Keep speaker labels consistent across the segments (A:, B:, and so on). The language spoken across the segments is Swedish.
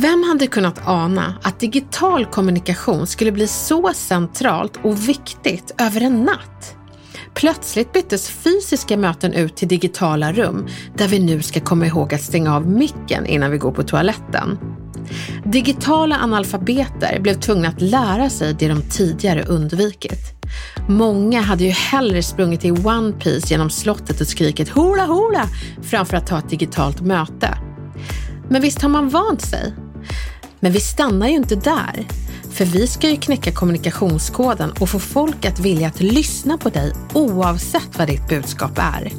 A: Vem hade kunnat ana att digital kommunikation skulle bli så centralt och viktigt över en natt? Plötsligt byttes fysiska möten ut till digitala rum där vi nu ska komma ihåg att stänga av micken innan vi går på toaletten. Digitala analfabeter blev tvungna att lära sig det de tidigare undvikit. Många hade ju hellre sprungit i One Piece genom slottet och skrikit hula hula framför att ta ett digitalt möte. Men visst har man vant sig? Men vi stannar ju inte där. För vi ska ju knäcka kommunikationskoden och få folk att vilja att lyssna på dig oavsett vad ditt budskap är.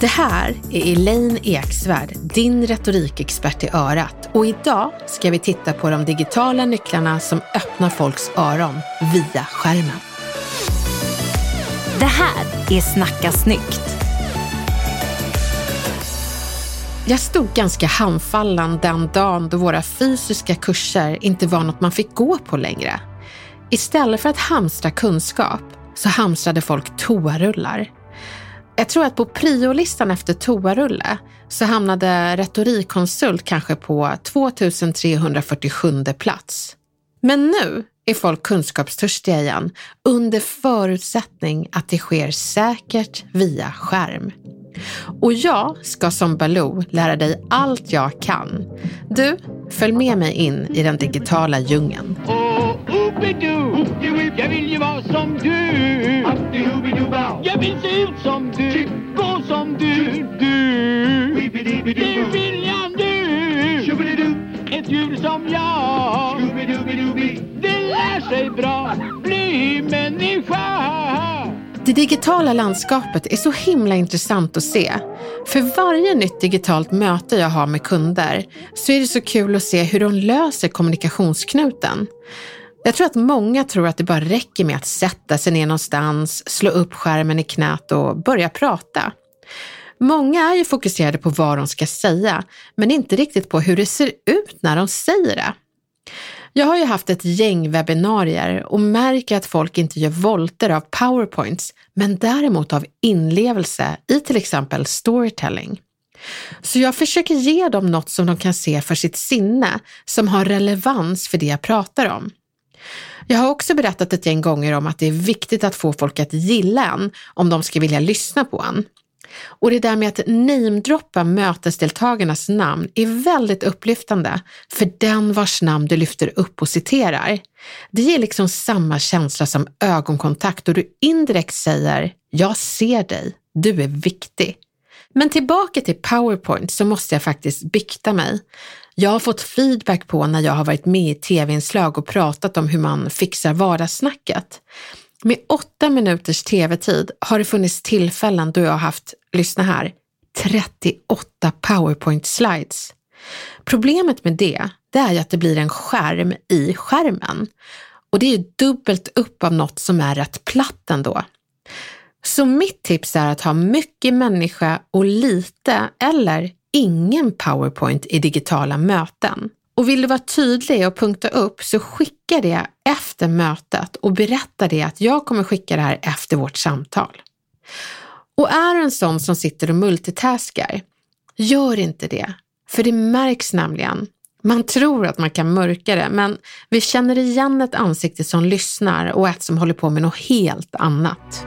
A: Det här är Elaine Eksvärd, din retorikexpert i örat. Och idag ska vi titta på de digitala nycklarna som öppnar folks öron via skärmen.
B: Det här är Snacka snyggt.
A: Jag stod ganska handfallen den dagen då våra fysiska kurser inte var något man fick gå på längre. Istället för att hamstra kunskap så hamstrade folk toarullar. Jag tror att på priolistan efter toarulle så hamnade retorikkonsult kanske på 2347 plats. Men nu är folk kunskapstörstiga igen under förutsättning att det sker säkert via skärm. Och jag ska som Baloo lära dig allt jag kan. Du, följ med mig in i den digitala djungeln.
C: Oh, jag vill ju vara som du. Jag vill se ut som du, gå som du, du. Det vill jag nu. Ett djur som jag. Det lär sig bra, bli människa.
A: Det digitala landskapet är så himla intressant att se. För varje nytt digitalt möte jag har med kunder så är det så kul att se hur de löser kommunikationsknuten. Jag tror att många tror att det bara räcker med att sätta sig ner någonstans, slå upp skärmen i knät och börja prata. Många är ju fokuserade på vad de ska säga, men inte riktigt på hur det ser ut när de säger det. Jag har ju haft ett gäng webbinarier och märker att folk inte gör volter av powerpoints, men däremot av inlevelse i till exempel storytelling. Så jag försöker ge dem något som de kan se för sitt sinne, som har relevans för det jag pratar om. Jag har också berättat ett gäng gånger om att det är viktigt att få folk att gilla en om de ska vilja lyssna på en. Och det där med att namedroppa mötesdeltagarnas namn är väldigt upplyftande för den vars namn du lyfter upp och citerar. Det ger liksom samma känsla som ögonkontakt och du indirekt säger “Jag ser dig, du är viktig”. Men tillbaka till PowerPoint så måste jag faktiskt bikta mig. Jag har fått feedback på när jag har varit med i tv-inslag och pratat om hur man fixar vardagssnacket. Med åtta minuters tv-tid har det funnits tillfällen då jag har haft, lyssna här, 38 powerpoint-slides. Problemet med det, det är ju att det blir en skärm i skärmen. Och det är ju dubbelt upp av något som är rätt platt ändå. Så mitt tips är att ha mycket människa och lite eller ingen powerpoint i digitala möten. Och vill du vara tydlig och punkta upp så skicka det efter mötet och berätta det att jag kommer skicka det här efter vårt samtal. Och är du en sån som sitter och multitaskar, gör inte det. För det märks nämligen. Man tror att man kan mörka det, men vi känner igen ett ansikte som lyssnar och ett som håller på med något helt annat.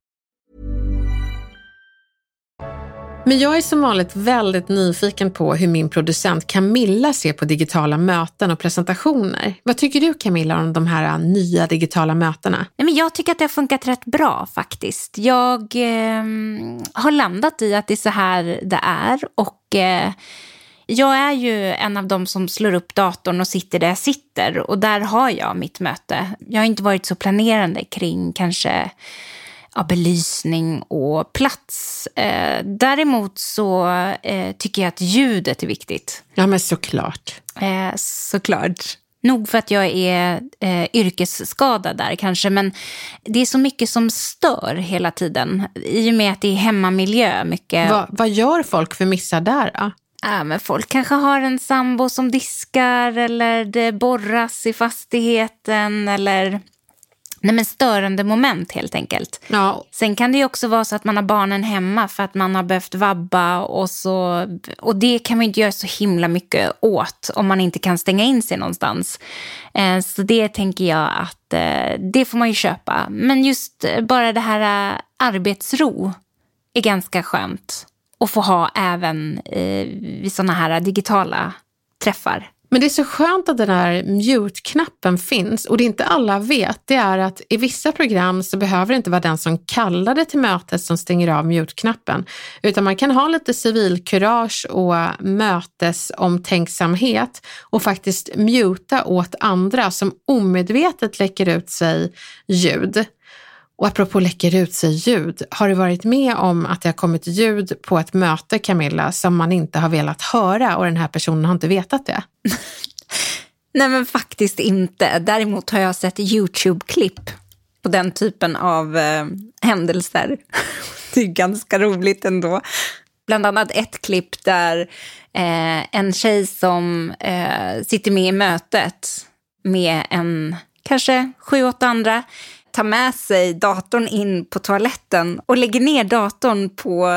A: Men jag är som vanligt väldigt nyfiken på hur min producent Camilla ser på digitala möten och presentationer. Vad tycker du Camilla om de här äh, nya digitala mötena?
D: Nej, men jag tycker att det har funkat rätt bra faktiskt. Jag eh, har landat i att det är så här det är och eh, jag är ju en av dem som slår upp datorn och sitter där jag sitter och där har jag mitt möte. Jag har inte varit så planerande kring kanske ja, belysning och plats. Eh, däremot så eh, tycker jag att ljudet är viktigt.
A: Ja, men såklart.
D: Eh, såklart. Nog för att jag är eh, yrkesskadad där kanske, men det är så mycket som stör hela tiden. I och med att det är hemmamiljö mycket.
A: Va, vad gör folk för missar där då?
D: Ja, men folk kanske har en sambo som diskar eller det borras i fastigheten eller Nej, men störande moment helt enkelt.
A: Ja.
D: Sen kan det ju också vara så att man har barnen hemma för att man har behövt vabba och så. Och det kan man inte göra så himla mycket åt om man inte kan stänga in sig någonstans. Eh, så det tänker jag att eh, det får man ju köpa. Men just bara det här eh, arbetsro är ganska skönt att få ha även eh, vid sådana här digitala träffar.
A: Men det är så skönt att den här mute-knappen finns och det inte alla vet det är att i vissa program så behöver det inte vara den som kallar till mötet som stänger av mute-knappen utan man kan ha lite civilkurage och mötesomtänksamhet och faktiskt muta åt andra som omedvetet läcker ut sig ljud. Och apropå läcker ut sig ljud, har du varit med om att det har kommit ljud på ett möte, Camilla, som man inte har velat höra och den här personen har inte vetat det?
D: Nej, men faktiskt inte. Däremot har jag sett YouTube-klipp på den typen av eh, händelser. det är ganska roligt ändå. Bland annat ett klipp där eh, en tjej som eh, sitter med i mötet med en, kanske sju, åtta andra, tar med sig datorn in på toaletten och lägger ner datorn på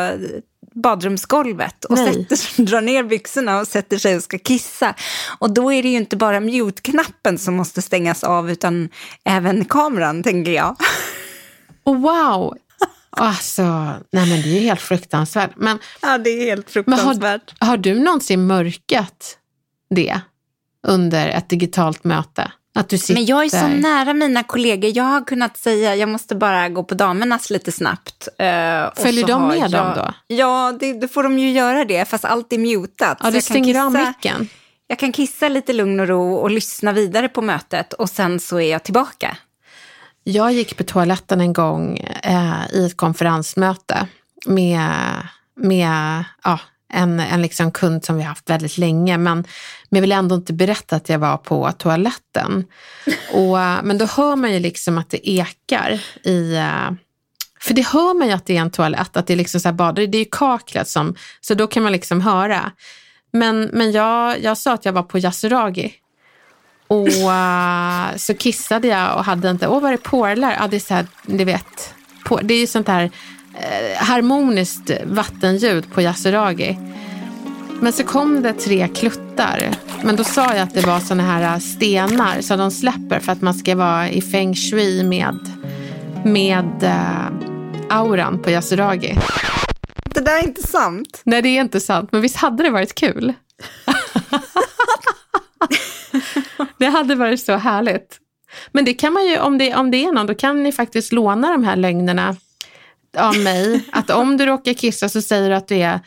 D: badrumsgolvet och sätter, drar ner byxorna och sätter sig och ska kissa. Och då är det ju inte bara mute-knappen som måste stängas av utan även kameran, tänker jag.
A: Oh, wow! Alltså, nej men det är ju helt fruktansvärt. Men,
D: ja, det är helt fruktansvärt.
A: Har, har du någonsin mörkat det under ett digitalt möte? Att du sitter...
D: Men jag är så nära mina kollegor. Jag har kunnat säga, jag måste bara gå på damernas lite snabbt.
A: Uh, Följer de med jag, dem då?
D: Ja, det, då får de ju göra det, fast allt är mutat.
A: Ja, du stänger av micken.
D: Jag kan kissa lite lugn och ro och lyssna vidare på mötet och sen så är jag tillbaka.
A: Jag gick på toaletten en gång eh, i ett konferensmöte med, med ja, en, en liksom kund som vi haft väldigt länge. Men, men jag vill ändå inte berätta att jag var på toaletten. Och, men då hör man ju liksom att det ekar i eh, för det hör man ju att det är en toalett, att det är liksom så här bad, det är ju kaklet som, så då kan man liksom höra. Men, men jag, jag sa att jag var på Yasuragi. Och uh, så kissade jag och hade inte, åh vad är det porlar? Ja det är så här, du vet, på, det är ju sånt här eh, harmoniskt vattenljud på Yasuragi. Men så kom det tre kluttar. Men då sa jag att det var såna här stenar så de släpper för att man ska vara i feng shui med, med uh, auran på Yasuragi.
D: Det där är inte sant.
A: Nej, det är inte sant. Men visst hade det varit kul? det hade varit så härligt. Men det kan man ju, om det, om det är någon, då kan ni faktiskt låna de här lögnerna av mig. Att om du råkar kissa så säger du att du är,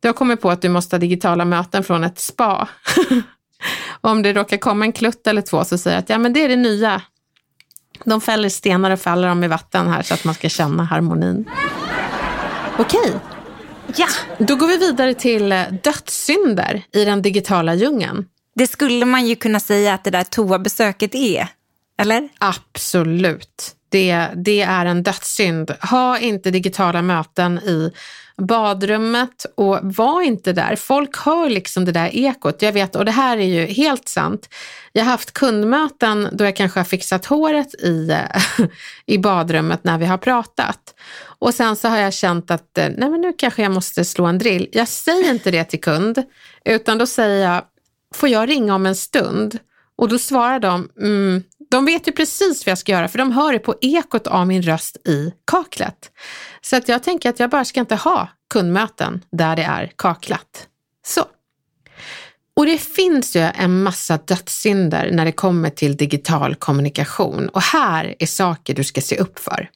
A: du har kommit på att du måste ha digitala möten från ett spa. om det råkar komma en klutt eller två så säger jag att ja, men det är det nya. De fäller stenar och faller dem i vatten här så att man ska känna harmonin. Okej,
D: Ja,
A: då går vi vidare till eh, dödssynder i den digitala djungeln.
D: det skulle man ju kunna säga att det där toabesöket är. Eller?
A: Absolut. Det, det är en dödssynd. Ha inte digitala möten i badrummet och var inte där. Folk hör liksom det där ekot. Jag vet, och det här är ju helt sant. Jag har haft kundmöten då jag kanske har fixat håret i, i badrummet när vi har pratat. Och sen så har jag känt att eh, nej men nu kanske jag måste slå en drill. Jag säger inte det till kund, utan då säger jag, får jag ringa om en stund? Och då svarar de, mm, de vet ju precis vad jag ska göra för de hör det på ekot av min röst i kaklet. Så att jag tänker att jag bara ska inte ha kundmöten där det är kaklat. Så. Och det finns ju en massa dödssynder när det kommer till digital kommunikation och här är saker du ska se upp för.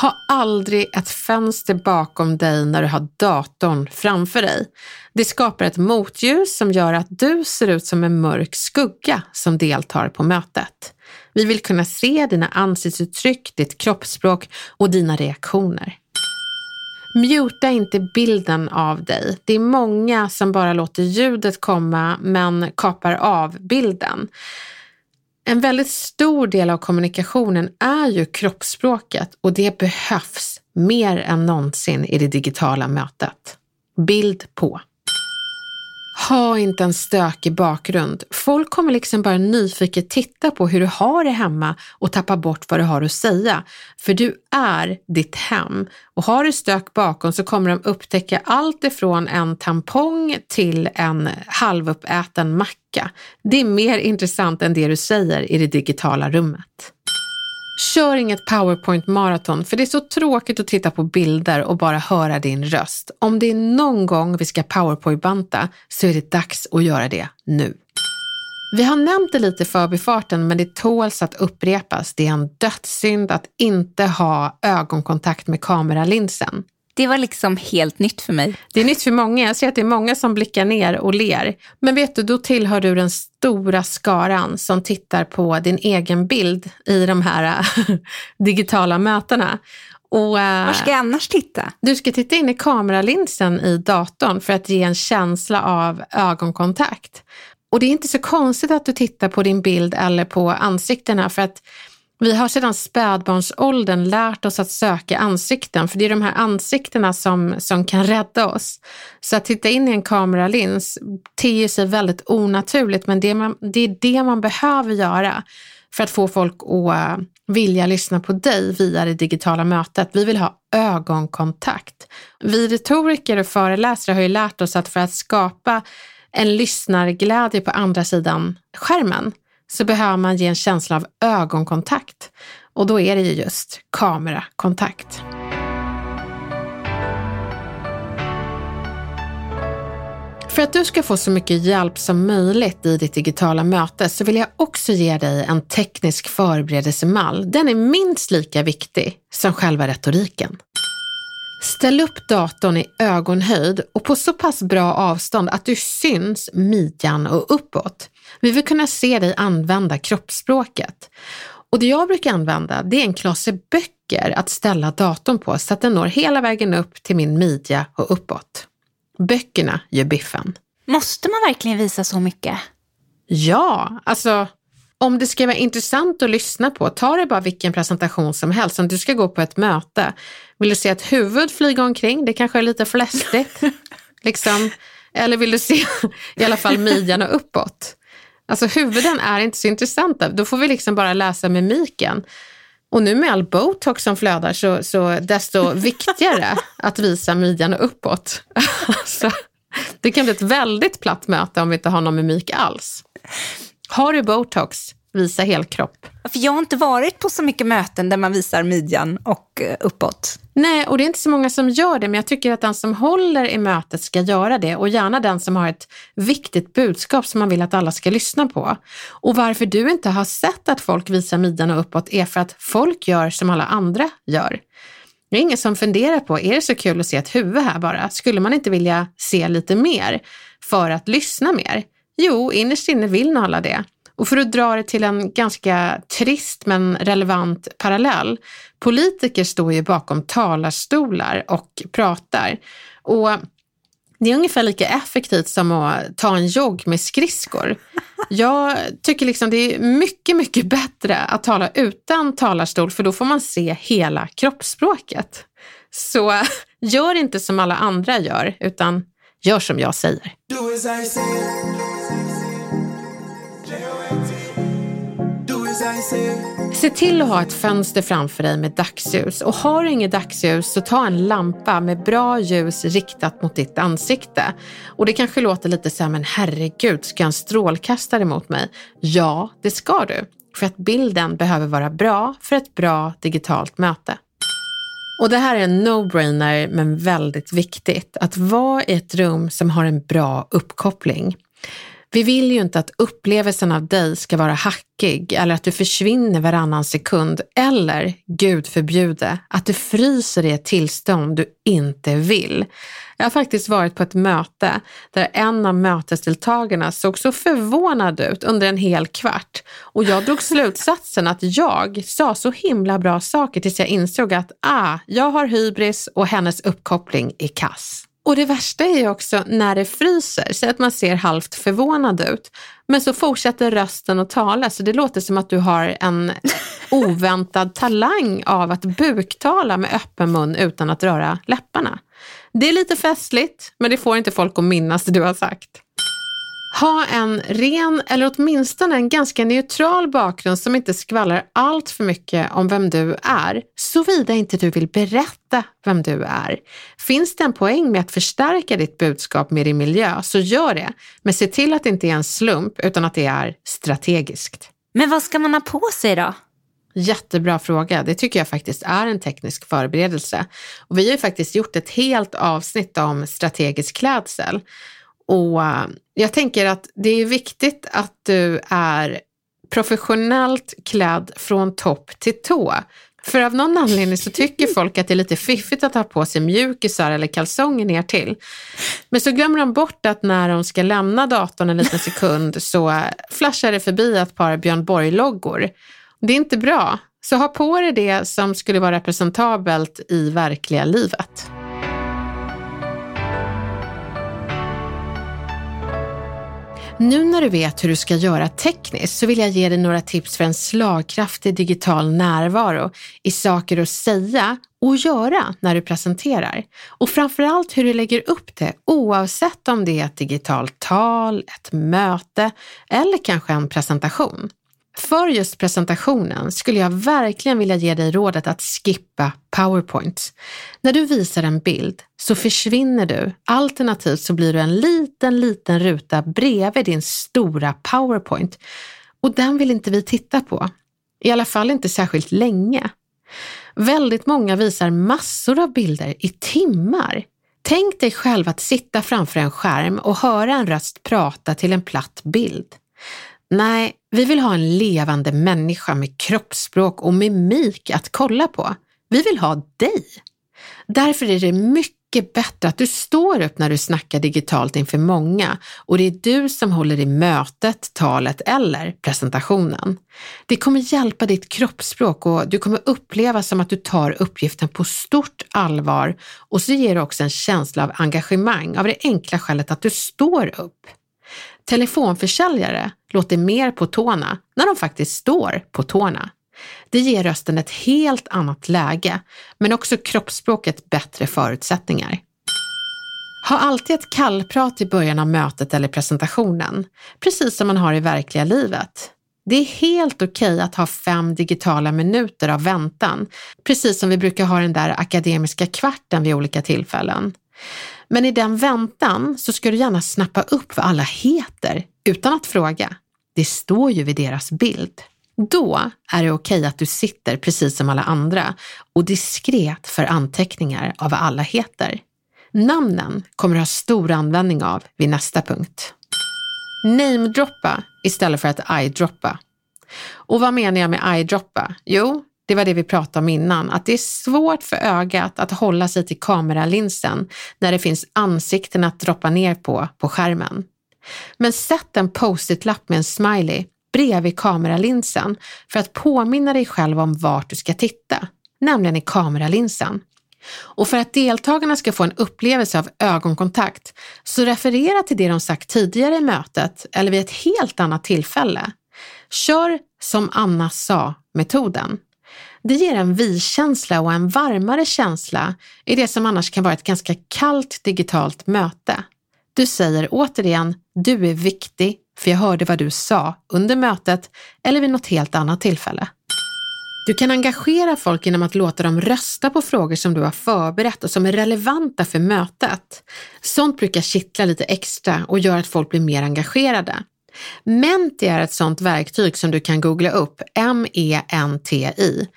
A: Ha aldrig ett fönster bakom dig när du har datorn framför dig. Det skapar ett motljus som gör att du ser ut som en mörk skugga som deltar på mötet. Vi vill kunna se dina ansiktsuttryck, ditt kroppsspråk och dina reaktioner. Muta inte bilden av dig. Det är många som bara låter ljudet komma men kapar av bilden. En väldigt stor del av kommunikationen är ju kroppsspråket och det behövs mer än någonsin i det digitala mötet. Bild på. Ha inte en stökig bakgrund. Folk kommer liksom bara nyfiket titta på hur du har det hemma och tappa bort vad du har att säga. För du är ditt hem. Och har du stök bakom så kommer de upptäcka allt ifrån en tampong till en halvuppäten macka. Det är mer intressant än det du säger i det digitala rummet. Kör inget powerpoint maraton för det är så tråkigt att titta på bilder och bara höra din röst. Om det är någon gång vi ska powerpoint-banta så är det dags att göra det nu. Vi har nämnt det lite i förbifarten men det tåls att upprepas. Det är en dödssynd att inte ha ögonkontakt med kameralinsen.
D: Det var liksom helt nytt för mig.
A: Det är nytt för många. Jag ser att det är många som blickar ner och ler. Men vet du, då tillhör du den stora skaran som tittar på din egen bild i de här digitala mötena. Och, eh,
D: Var ska jag annars titta?
A: Du ska titta in i kameralinsen i datorn för att ge en känsla av ögonkontakt. Och det är inte så konstigt att du tittar på din bild eller på ansiktena för att vi har sedan spädbarnsåldern lärt oss att söka ansikten, för det är de här ansiktena som, som kan rädda oss. Så att titta in i en kameralins ter sig väldigt onaturligt, men det, man, det är det man behöver göra för att få folk att eh, vilja lyssna på dig via det digitala mötet. Vi vill ha ögonkontakt. Vi retoriker och föreläsare har ju lärt oss att för att skapa en lyssnarglädje på andra sidan skärmen så behöver man ge en känsla av ögonkontakt. Och då är det ju just kamerakontakt. För att du ska få så mycket hjälp som möjligt i ditt digitala möte så vill jag också ge dig en teknisk förberedelsemall. Den är minst lika viktig som själva retoriken. Ställ upp datorn i ögonhöjd och på så pass bra avstånd att du syns midjan och uppåt. Vi vill kunna se dig använda kroppsspråket. Och det jag brukar använda det är en klase böcker att ställa datorn på så att den når hela vägen upp till min midja och uppåt. Böckerna gör biffen.
D: Måste man verkligen visa så mycket?
A: Ja, alltså om det ska vara intressant att lyssna på, ta det bara vilken presentation som helst. Om du ska gå på ett möte, vill du se ett huvud flyga omkring? Det kanske är lite flästigt. liksom. Eller vill du se i alla fall midjan och uppåt? Alltså huvuden är inte så intressanta. Då får vi liksom bara läsa mimiken. Och nu med all botox som flödar så, så desto viktigare att visa midjan och uppåt. Alltså, det kan bli ett väldigt platt möte om vi inte har någon mimik alls. Har du botox, visa helkropp.
D: För jag har inte varit på så mycket möten där man visar midjan och eh, uppåt.
A: Nej, och det är inte så många som gör det, men jag tycker att den som håller i mötet ska göra det och gärna den som har ett viktigt budskap som man vill att alla ska lyssna på. Och varför du inte har sett att folk visar midjan och uppåt är för att folk gör som alla andra gör. Det är ingen som funderar på, är det så kul att se ett huvud här bara? Skulle man inte vilja se lite mer för att lyssna mer? Jo, innerst inne vill nog alla det. Och för att dra det till en ganska trist men relevant parallell. Politiker står ju bakom talarstolar och pratar. Och det är ungefär lika effektivt som att ta en jogg med skridskor. Jag tycker liksom det är mycket, mycket bättre att tala utan talarstol för då får man se hela kroppsspråket. Så gör inte som alla andra gör, utan gör som jag säger. Se till att ha ett fönster framför dig med dagsljus och har du inget dagsljus så ta en lampa med bra ljus riktat mot ditt ansikte. Och det kanske låter lite så här, men herregud, ska en strålkastare mot mig? Ja, det ska du. För att bilden behöver vara bra för ett bra digitalt möte. Och det här är en no-brainer men väldigt viktigt. Att vara i ett rum som har en bra uppkoppling. Vi vill ju inte att upplevelsen av dig ska vara hackig eller att du försvinner varannan sekund eller, gud förbjude, att du fryser i ett tillstånd du inte vill. Jag har faktiskt varit på ett möte där en av mötesdeltagarna såg så förvånad ut under en hel kvart och jag drog slutsatsen att jag sa så himla bra saker tills jag insåg att ah, jag har hybris och hennes uppkoppling är kass. Och det värsta är ju också när det fryser, så att man ser halvt förvånad ut. Men så fortsätter rösten att tala, så det låter som att du har en oväntad talang av att buktala med öppen mun utan att röra läpparna. Det är lite festligt, men det får inte folk att minnas det du har sagt. Ha en ren eller åtminstone en ganska neutral bakgrund som inte skvallrar allt för mycket om vem du är, såvida inte du vill berätta vem du är. Finns det en poäng med att förstärka ditt budskap med din miljö, så gör det. Men se till att det inte är en slump, utan att det är strategiskt.
D: Men vad ska man ha på sig då?
A: Jättebra fråga. Det tycker jag faktiskt är en teknisk förberedelse. Och vi har ju faktiskt gjort ett helt avsnitt om strategisk klädsel. Och eh, jag tänker att det är viktigt att du är professionellt klädd från topp till tå. För av någon anledning så tycker folk att det är lite fiffigt att ha på sig mjukisar eller kalsonger ner till. Men så glömmer de bort att när de ska lämna datorn en liten sekund så flashar det förbi ett par Björn Borg-loggor. Det är inte bra. Så ha på dig det som skulle vara representabelt i verkliga livet. Nu när du vet hur du ska göra tekniskt så vill jag ge dig några tips för en slagkraftig digital närvaro i saker att säga och göra när du presenterar. Och framförallt hur du lägger upp det oavsett om det är ett digitalt tal, ett möte eller kanske en presentation. För just presentationen skulle jag verkligen vilja ge dig rådet att skippa PowerPoint. När du visar en bild så försvinner du, alternativt så blir du en liten, liten ruta bredvid din stora PowerPoint. Och den vill inte vi titta på. I alla fall inte särskilt länge. Väldigt många visar massor av bilder i timmar. Tänk dig själv att sitta framför en skärm och höra en röst prata till en platt bild. Nej, vi vill ha en levande människa med kroppsspråk och mimik att kolla på. Vi vill ha dig. Därför är det mycket bättre att du står upp när du snackar digitalt inför många och det är du som håller i mötet, talet eller presentationen. Det kommer hjälpa ditt kroppsspråk och du kommer uppleva som att du tar uppgiften på stort allvar och så ger det också en känsla av engagemang av det enkla skälet att du står upp. Telefonförsäljare låter mer på tårna när de faktiskt står på tårna. Det ger rösten ett helt annat läge, men också kroppsspråket bättre förutsättningar. Ha alltid ett kallprat i början av mötet eller presentationen, precis som man har i verkliga livet. Det är helt okej okay att ha fem digitala minuter av väntan, precis som vi brukar ha den där akademiska kvarten vid olika tillfällen. Men i den väntan så ska du gärna snappa upp vad alla heter utan att fråga. Det står ju vid deras bild. Då är det okej att du sitter precis som alla andra och diskret för anteckningar av vad alla heter. Namnen kommer du ha stor användning av vid nästa punkt. Namedroppa istället för att eyedroppa. Och vad menar jag med eyedroppa? Jo, det var det vi pratade om innan, att det är svårt för ögat att hålla sig till kameralinsen när det finns ansikten att droppa ner på på skärmen. Men sätt en post-it-lapp med en smiley bredvid kameralinsen för att påminna dig själv om vart du ska titta, nämligen i kameralinsen. Och för att deltagarna ska få en upplevelse av ögonkontakt, så referera till det de sagt tidigare i mötet eller vid ett helt annat tillfälle. Kör som Anna sa-metoden. Det ger en vi-känsla och en varmare känsla i det som annars kan vara ett ganska kallt digitalt möte. Du säger återigen, du är viktig, för jag hörde vad du sa under mötet eller vid något helt annat tillfälle. Du kan engagera folk genom att låta dem rösta på frågor som du har förberett och som är relevanta för mötet. Sånt brukar kittla lite extra och gör att folk blir mer engagerade. Menti är ett sådant verktyg som du kan googla upp, M-E-N-T-I.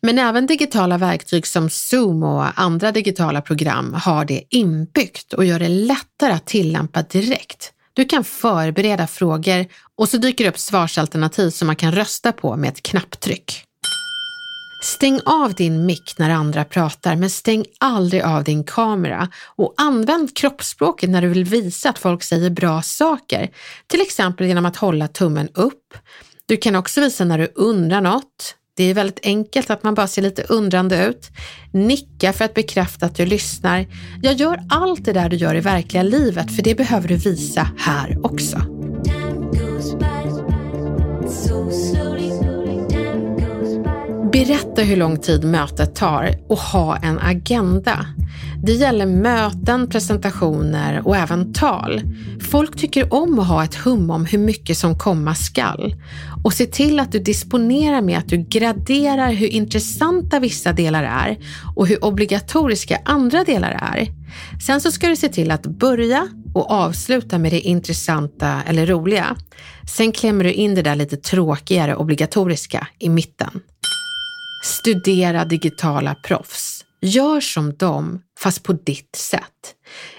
A: Men även digitala verktyg som Zoom och andra digitala program har det inbyggt och gör det lättare att tillämpa direkt. Du kan förbereda frågor och så dyker det upp svarsalternativ som man kan rösta på med ett knapptryck. Stäng av din mick när andra pratar, men stäng aldrig av din kamera och använd kroppsspråket när du vill visa att folk säger bra saker, till exempel genom att hålla tummen upp. Du kan också visa när du undrar något. Det är väldigt enkelt att man bara ser lite undrande ut. Nicka för att bekräfta att du lyssnar. Jag gör allt det där du gör i verkliga livet, för det behöver du visa här också. Berätta hur lång tid mötet tar och ha en agenda. Det gäller möten, presentationer och även tal. Folk tycker om att ha ett hum om hur mycket som komma skall. Och se till att du disponerar med att du graderar hur intressanta vissa delar är och hur obligatoriska andra delar är. Sen så ska du se till att börja och avsluta med det intressanta eller roliga. Sen klämmer du in det där lite tråkigare obligatoriska i mitten. Studera digitala proffs. Gör som dem, fast på ditt sätt.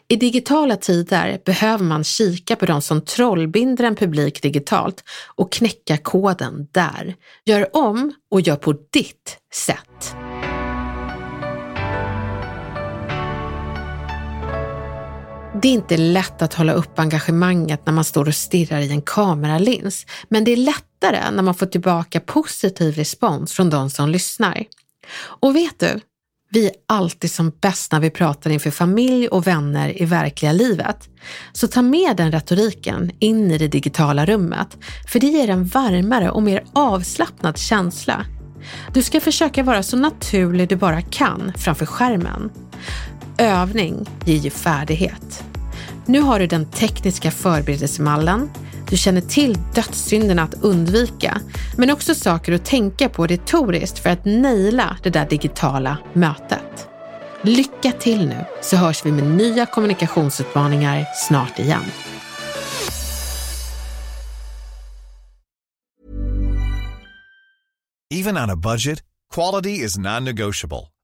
A: I digitala tider behöver man kika på de som trollbinder en publik digitalt och knäcka koden där. Gör om och gör på ditt sätt. Det är inte lätt att hålla upp engagemanget när man står och stirrar i en kameralins, men det är lätt lättare när man får tillbaka positiv respons från de som lyssnar. Och vet du, vi är alltid som bäst när vi pratar inför familj och vänner i verkliga livet. Så ta med den retoriken in i det digitala rummet, för det ger en varmare och mer avslappnad känsla. Du ska försöka vara så naturlig du bara kan framför skärmen. Övning ger ju färdighet. Nu har du den tekniska förberedelsemallen, du känner till dödssynderna att undvika, men också saker att tänka på retoriskt för att naila det där digitala mötet. Lycka till nu så hörs vi med nya kommunikationsutmaningar snart igen.
E: Even on a budget, quality is non-negotiable.